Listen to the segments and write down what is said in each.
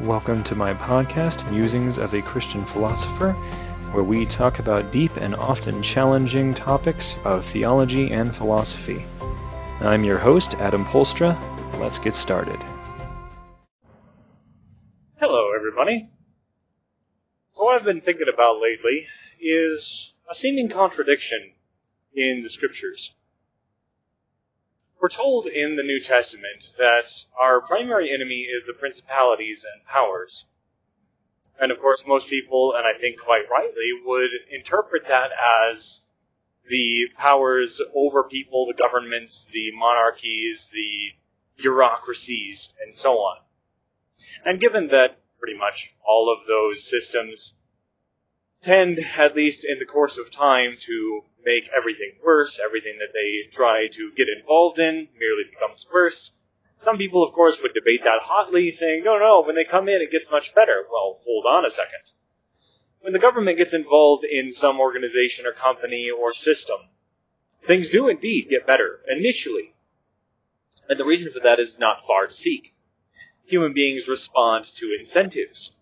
Welcome to my podcast, Musings of a Christian Philosopher, where we talk about deep and often challenging topics of theology and philosophy. I'm your host, Adam Polstra. Let's get started. Hello, everybody. So, what I've been thinking about lately is a seeming contradiction in the scriptures. We're told in the New Testament that our primary enemy is the principalities and powers. And of course, most people, and I think quite rightly, would interpret that as the powers over people, the governments, the monarchies, the bureaucracies, and so on. And given that pretty much all of those systems tend, at least in the course of time, to make everything worse. Everything that they try to get involved in merely becomes worse. Some people, of course, would debate that hotly, saying, no, no, when they come in, it gets much better. Well, hold on a second. When the government gets involved in some organization or company or system, things do indeed get better initially. And the reason for that is not far to seek. Human beings respond to incentives.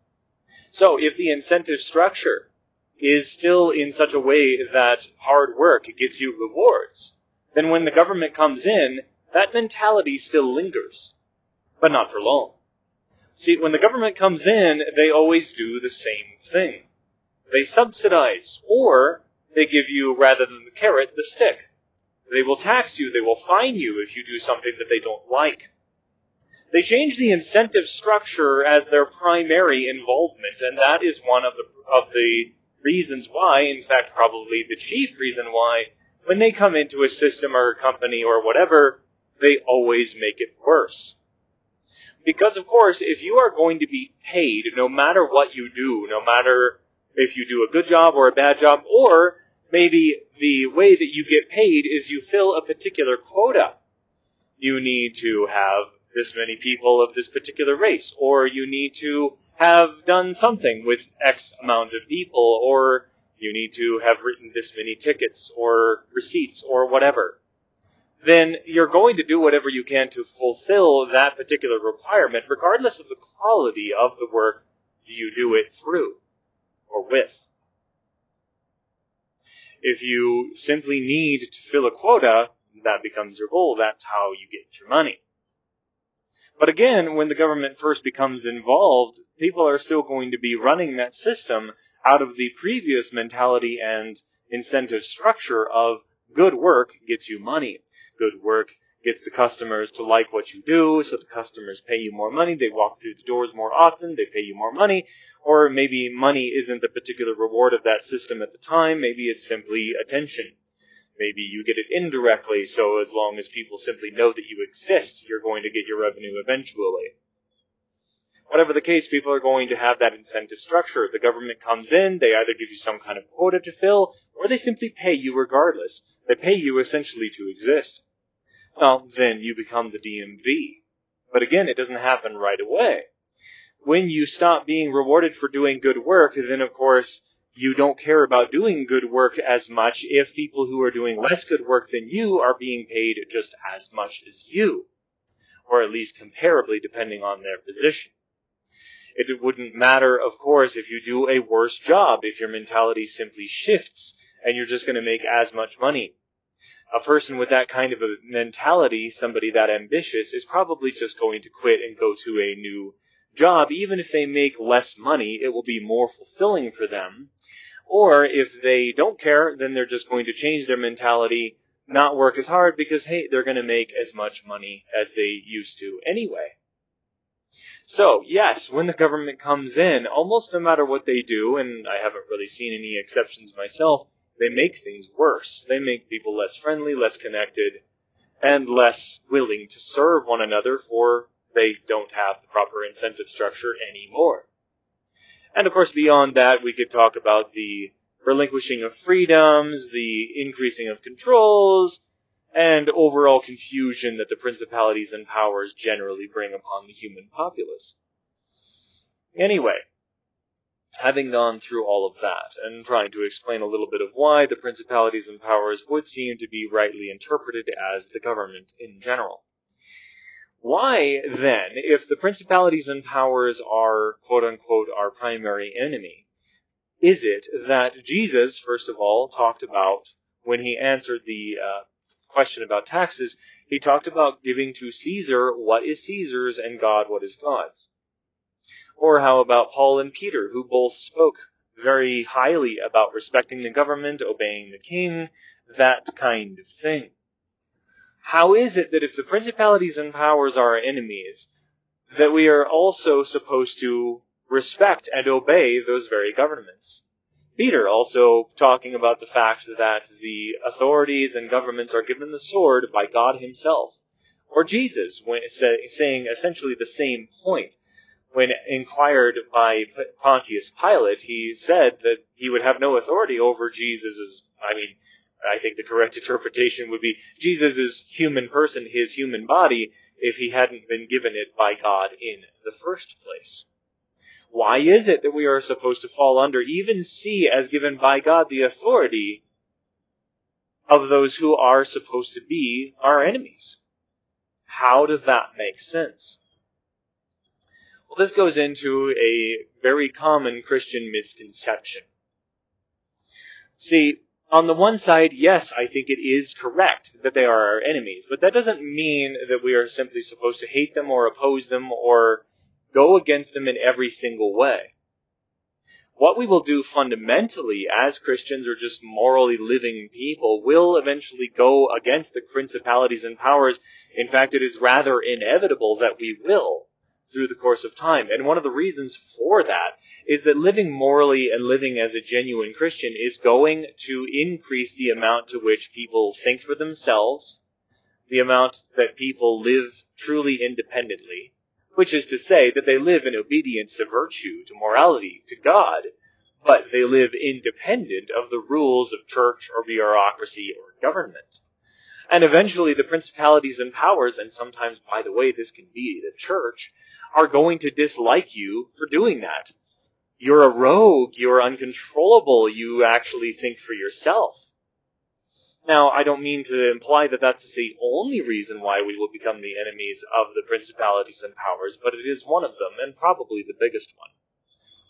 So if the incentive structure is still in such a way that hard work gets you rewards, then when the government comes in, that mentality still lingers. But not for long. See, when the government comes in, they always do the same thing. They subsidize, or they give you, rather than the carrot, the stick. They will tax you, they will fine you if you do something that they don't like. They change the incentive structure as their primary involvement, and that is one of the, of the reasons why, in fact, probably the chief reason why, when they come into a system or a company or whatever, they always make it worse. Because, of course, if you are going to be paid no matter what you do, no matter if you do a good job or a bad job, or maybe the way that you get paid is you fill a particular quota. You need to have this many people of this particular race, or you need to have done something with X amount of people, or you need to have written this many tickets or receipts or whatever, then you're going to do whatever you can to fulfill that particular requirement, regardless of the quality of the work you do it through or with. If you simply need to fill a quota, that becomes your goal. That's how you get your money. But again, when the government first becomes involved, people are still going to be running that system out of the previous mentality and incentive structure of good work gets you money. Good work gets the customers to like what you do, so the customers pay you more money, they walk through the doors more often, they pay you more money, or maybe money isn't the particular reward of that system at the time, maybe it's simply attention. Maybe you get it indirectly, so as long as people simply know that you exist, you're going to get your revenue eventually. Whatever the case, people are going to have that incentive structure. The government comes in, they either give you some kind of quota to fill, or they simply pay you regardless. They pay you essentially to exist. Well, then you become the DMV. But again, it doesn't happen right away. When you stop being rewarded for doing good work, then of course, you don't care about doing good work as much if people who are doing less good work than you are being paid just as much as you. Or at least comparably depending on their position. It wouldn't matter, of course, if you do a worse job, if your mentality simply shifts and you're just going to make as much money. A person with that kind of a mentality, somebody that ambitious, is probably just going to quit and go to a new job, even if they make less money, it will be more fulfilling for them. Or if they don't care, then they're just going to change their mentality, not work as hard because, hey, they're going to make as much money as they used to anyway. So, yes, when the government comes in, almost no matter what they do, and I haven't really seen any exceptions myself, they make things worse. They make people less friendly, less connected, and less willing to serve one another for they don't have the proper incentive structure anymore. And of course, beyond that, we could talk about the relinquishing of freedoms, the increasing of controls, and overall confusion that the principalities and powers generally bring upon the human populace. Anyway, having gone through all of that and trying to explain a little bit of why the principalities and powers would seem to be rightly interpreted as the government in general Why then, if the principalities and powers are quote unquote our primary enemy, is it that Jesus, first of all, talked about when he answered the uh, question about taxes, he talked about giving to Caesar what is Caesar's and God what is God's. Or how about Paul and Peter, who both spoke very highly about respecting the government, obeying the king, that kind of thing. How is it that if the principalities and powers are our enemies, that we are also supposed to respect and obey those very governments? Peter also talking about the fact that the authorities and governments are given the sword by God himself. Or Jesus, when say, saying essentially the same point. When inquired by Pontius Pilate, he said that he would have no authority over Jesus' I mean, I think the correct interpretation would be Jesus' human person, his human body, if he hadn't been given it by God in the first place. Why is it that we are supposed to fall under, even see as given by God the authority of those who are supposed to be our enemies? How does that make sense? Well, this goes into a very common Christian misconception. See, on the one side, yes, I think it is correct that they are our enemies, but that doesn't mean that we are simply supposed to hate them or oppose them or go against them in every single way. What we will do fundamentally as Christians or just morally living people will eventually go against the principalities and powers. In fact, it is rather inevitable that we will through the course of time. And one of the reasons for that is that living morally and living as a genuine Christian is going to increase the amount to which people think for themselves, the amount that people live truly independently, which is to say that they live in obedience to virtue, to morality, to God, but they live independent of the rules of church or bureaucracy or government. And eventually the principalities and powers, and sometimes, by the way, this can be the church, are going to dislike you for doing that. You're a rogue, you're uncontrollable, you actually think for yourself. Now, I don't mean to imply that that's the only reason why we will become the enemies of the principalities and powers, but it is one of them, and probably the biggest one.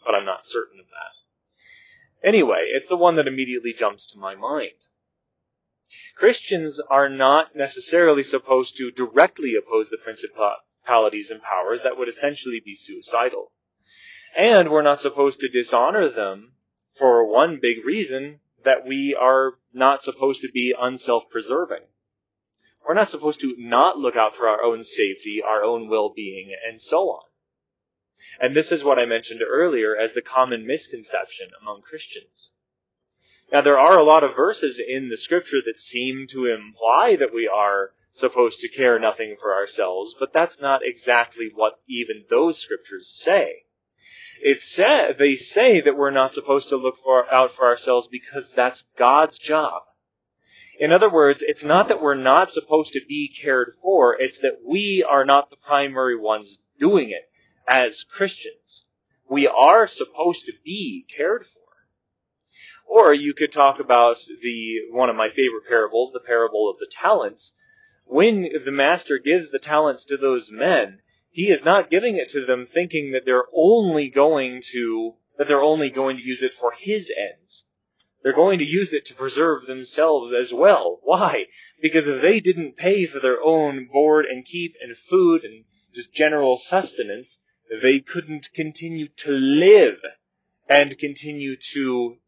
But I'm not certain of that. Anyway, it's the one that immediately jumps to my mind. Christians are not necessarily supposed to directly oppose the principalities and powers. That would essentially be suicidal. And we're not supposed to dishonor them for one big reason that we are not supposed to be unself-preserving. We're not supposed to not look out for our own safety, our own well-being, and so on. And this is what I mentioned earlier as the common misconception among Christians. Now, there are a lot of verses in the scripture that seem to imply that we are supposed to care nothing for ourselves, but that's not exactly what even those scriptures say. It said, they say that we're not supposed to look for, out for ourselves because that's God's job. In other words, it's not that we're not supposed to be cared for, it's that we are not the primary ones doing it as Christians. We are supposed to be cared for. Or you could talk about the one of my favorite parables, the parable of the talents. When the master gives the talents to those men, he is not giving it to them thinking that they're only going to that they're only going to use it for his ends. They're going to use it to preserve themselves as well. Why? Because if they didn't pay for their own board and keep and food and just general sustenance, they couldn't continue to live and continue to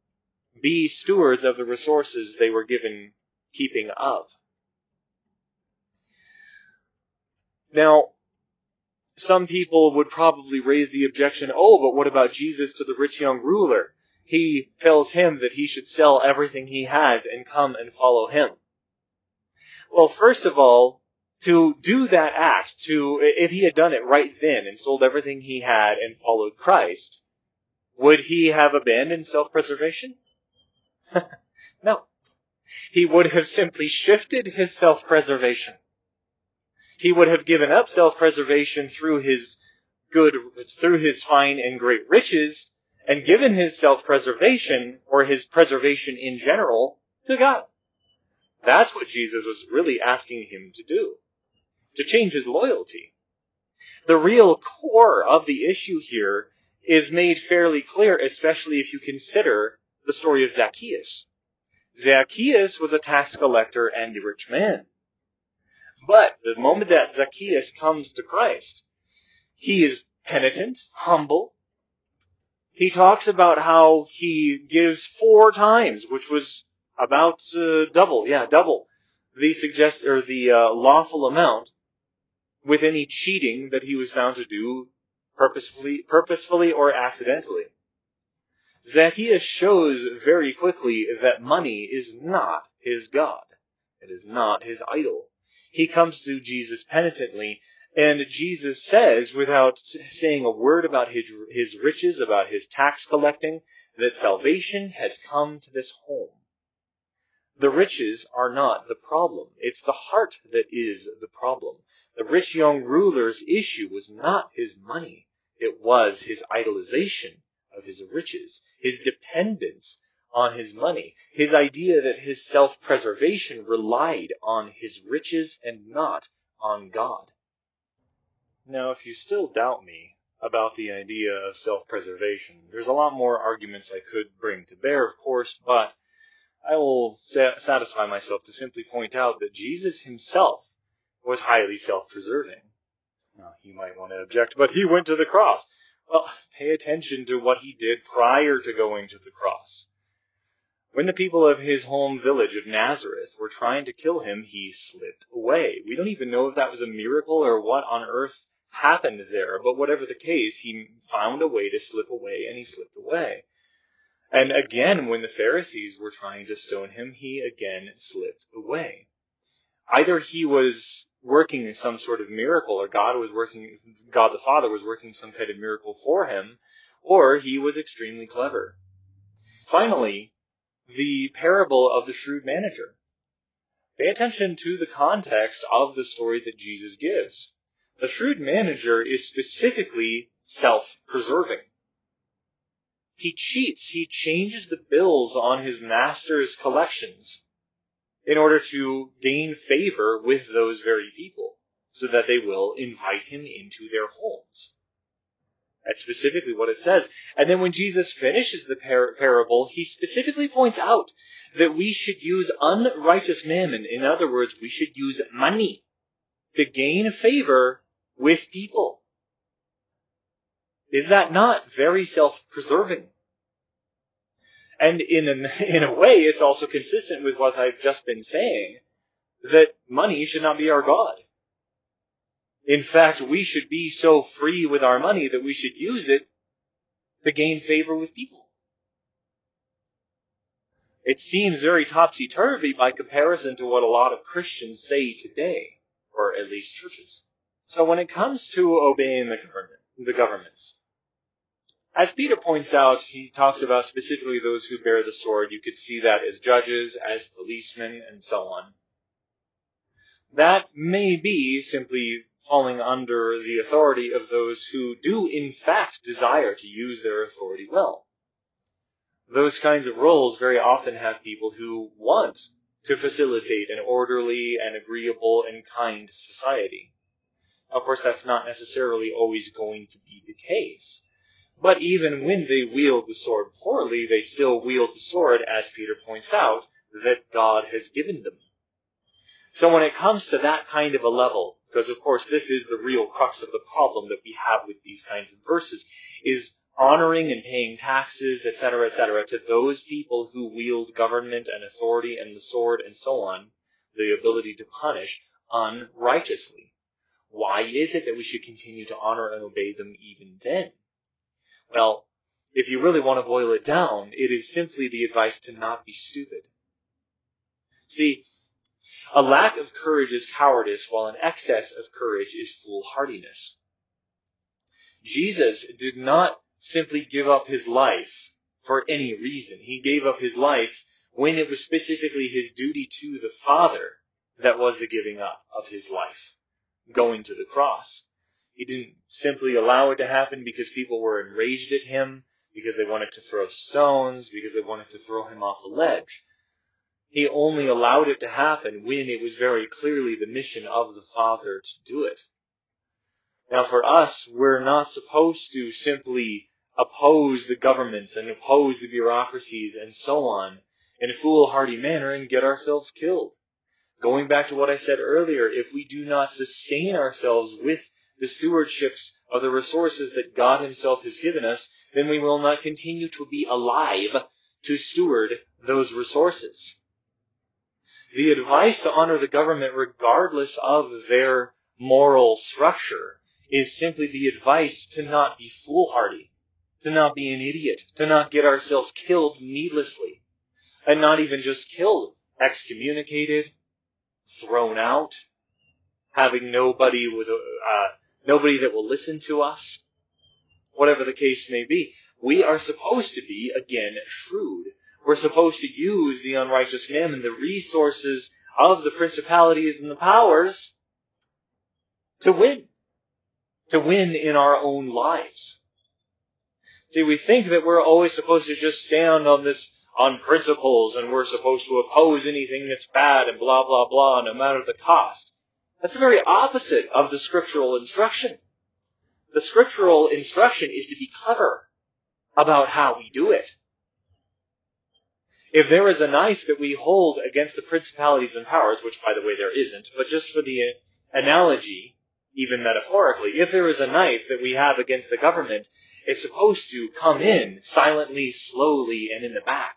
be stewards of the resources they were given keeping of. Now, some people would probably raise the objection, oh, but what about Jesus to the rich young ruler? He tells him that he should sell everything he has and come and follow him. Well, first of all, to do that act, to, if he had done it right then and sold everything he had and followed Christ, would he have abandoned self-preservation? no. He would have simply shifted his self-preservation. He would have given up self-preservation through his good, through his fine and great riches, and given his self-preservation, or his preservation in general, to God. That's what Jesus was really asking him to do. To change his loyalty. The real core of the issue here is made fairly clear, especially if you consider the story of Zacchaeus. Zacchaeus was a tax collector and a rich man. But the moment that Zacchaeus comes to Christ, he is penitent, humble. He talks about how he gives four times, which was about uh, double, yeah, double the suggest or the uh, lawful amount with any cheating that he was found to do purposefully, purposefully or accidentally. Zacchaeus shows very quickly that money is not his God. It is not his idol. He comes to Jesus penitently, and Jesus says, without saying a word about his, his riches, about his tax collecting, that salvation has come to this home. The riches are not the problem. It's the heart that is the problem. The rich young ruler's issue was not his money. It was his idolization of his riches, his dependence on his money, his idea that his self-preservation relied on his riches and not on God. Now, if you still doubt me about the idea of self-preservation, there's a lot more arguments I could bring to bear, of course, but I will sa- satisfy myself to simply point out that Jesus himself was highly self-preserving. Now, you might want to object, but he went to the cross. Well, pay attention to what he did prior to going to the cross. When the people of his home village of Nazareth were trying to kill him, he slipped away. We don't even know if that was a miracle or what on earth happened there, but whatever the case, he found a way to slip away and he slipped away. And again, when the Pharisees were trying to stone him, he again slipped away. Either he was working some sort of miracle, or God was working, God the Father was working some kind of miracle for him, or he was extremely clever. Finally, the parable of the shrewd manager. Pay attention to the context of the story that Jesus gives. The shrewd manager is specifically self-preserving. He cheats. He changes the bills on his master's collections in order to gain favor with those very people so that they will invite him into their homes. That's specifically what it says. And then when Jesus finishes the par- parable, he specifically points out that we should use unrighteous mammon. In other words, we should use money to gain favor with people. Is that not very self-preserving? And in a, in a way, it's also consistent with what I've just been saying, that money should not be our God. In fact, we should be so free with our money that we should use it to gain favor with people. It seems very topsy-turvy by comparison to what a lot of Christians say today, or at least churches. So when it comes to obeying the government, the governments, as Peter points out, he talks about specifically those who bear the sword. You could see that as judges, as policemen, and so on. That may be simply falling under the authority of those who do in fact desire to use their authority well. Those kinds of roles very often have people who want to facilitate an orderly and agreeable and kind society. Of course, that's not necessarily always going to be the case. But even when they wield the sword poorly, they still wield the sword, as Peter points out, that God has given them. So when it comes to that kind of a level, because of course this is the real crux of the problem that we have with these kinds of verses, is honoring and paying taxes, etc., etc., to those people who wield government and authority and the sword and so on, the ability to punish unrighteously. Why is it that we should continue to honor and obey them even then? Well, if you really want to boil it down, it is simply the advice to not be stupid. See, a lack of courage is cowardice, while an excess of courage is foolhardiness. Jesus did not simply give up his life for any reason. He gave up his life when it was specifically his duty to the Father that was the giving up of his life, going to the cross. He didn't simply allow it to happen because people were enraged at him, because they wanted to throw stones, because they wanted to throw him off a ledge. He only allowed it to happen when it was very clearly the mission of the Father to do it. Now, for us, we're not supposed to simply oppose the governments and oppose the bureaucracies and so on in a foolhardy manner and get ourselves killed. Going back to what I said earlier, if we do not sustain ourselves with the stewardships of the resources that God Himself has given us, then we will not continue to be alive to steward those resources. The advice to honor the government regardless of their moral structure is simply the advice to not be foolhardy, to not be an idiot, to not get ourselves killed needlessly. And not even just killed, excommunicated, thrown out, having nobody with uh, nobody that will listen to us, whatever the case may be. We are supposed to be, again, shrewd. We're supposed to use the unrighteous mammon, the resources of the principalities and the powers, to win. To win in our own lives. See, we think that we're always supposed to just stand on this, on principles and we're supposed to oppose anything that's bad and blah, blah, blah, no matter the cost. That's the very opposite of the scriptural instruction. The scriptural instruction is to be clever about how we do it. If there is a knife that we hold against the principalities and powers, which by the way there isn't, but just for the analogy, even metaphorically, if there is a knife that we have against the government, it's supposed to come in silently, slowly, and in the back.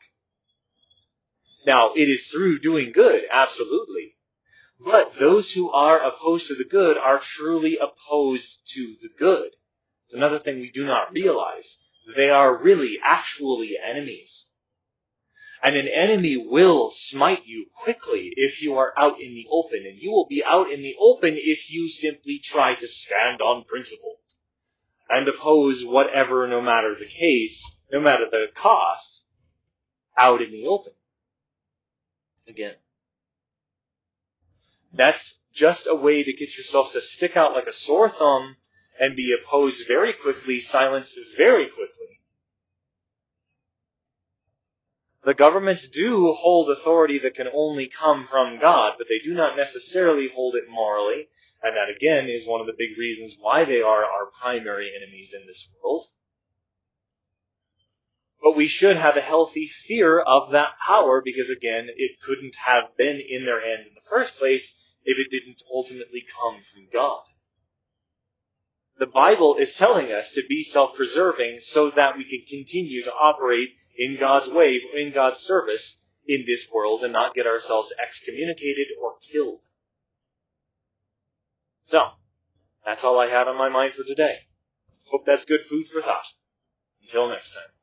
Now, it is through doing good, absolutely. But those who are opposed to the good are truly opposed to the good. It's another thing we do not realize. They are really, actually enemies. And an enemy will smite you quickly if you are out in the open, and you will be out in the open if you simply try to stand on principle and oppose whatever, no matter the case, no matter the cost, out in the open. Again. That's just a way to get yourself to stick out like a sore thumb and be opposed very quickly, silenced very quickly. The governments do hold authority that can only come from God, but they do not necessarily hold it morally, and that again is one of the big reasons why they are our primary enemies in this world. But we should have a healthy fear of that power because again, it couldn't have been in their hands in the first place if it didn't ultimately come from God. The Bible is telling us to be self-preserving so that we can continue to operate in God's way, in God's service in this world and not get ourselves excommunicated or killed. So, that's all I had on my mind for today. Hope that's good food for thought. Until next time.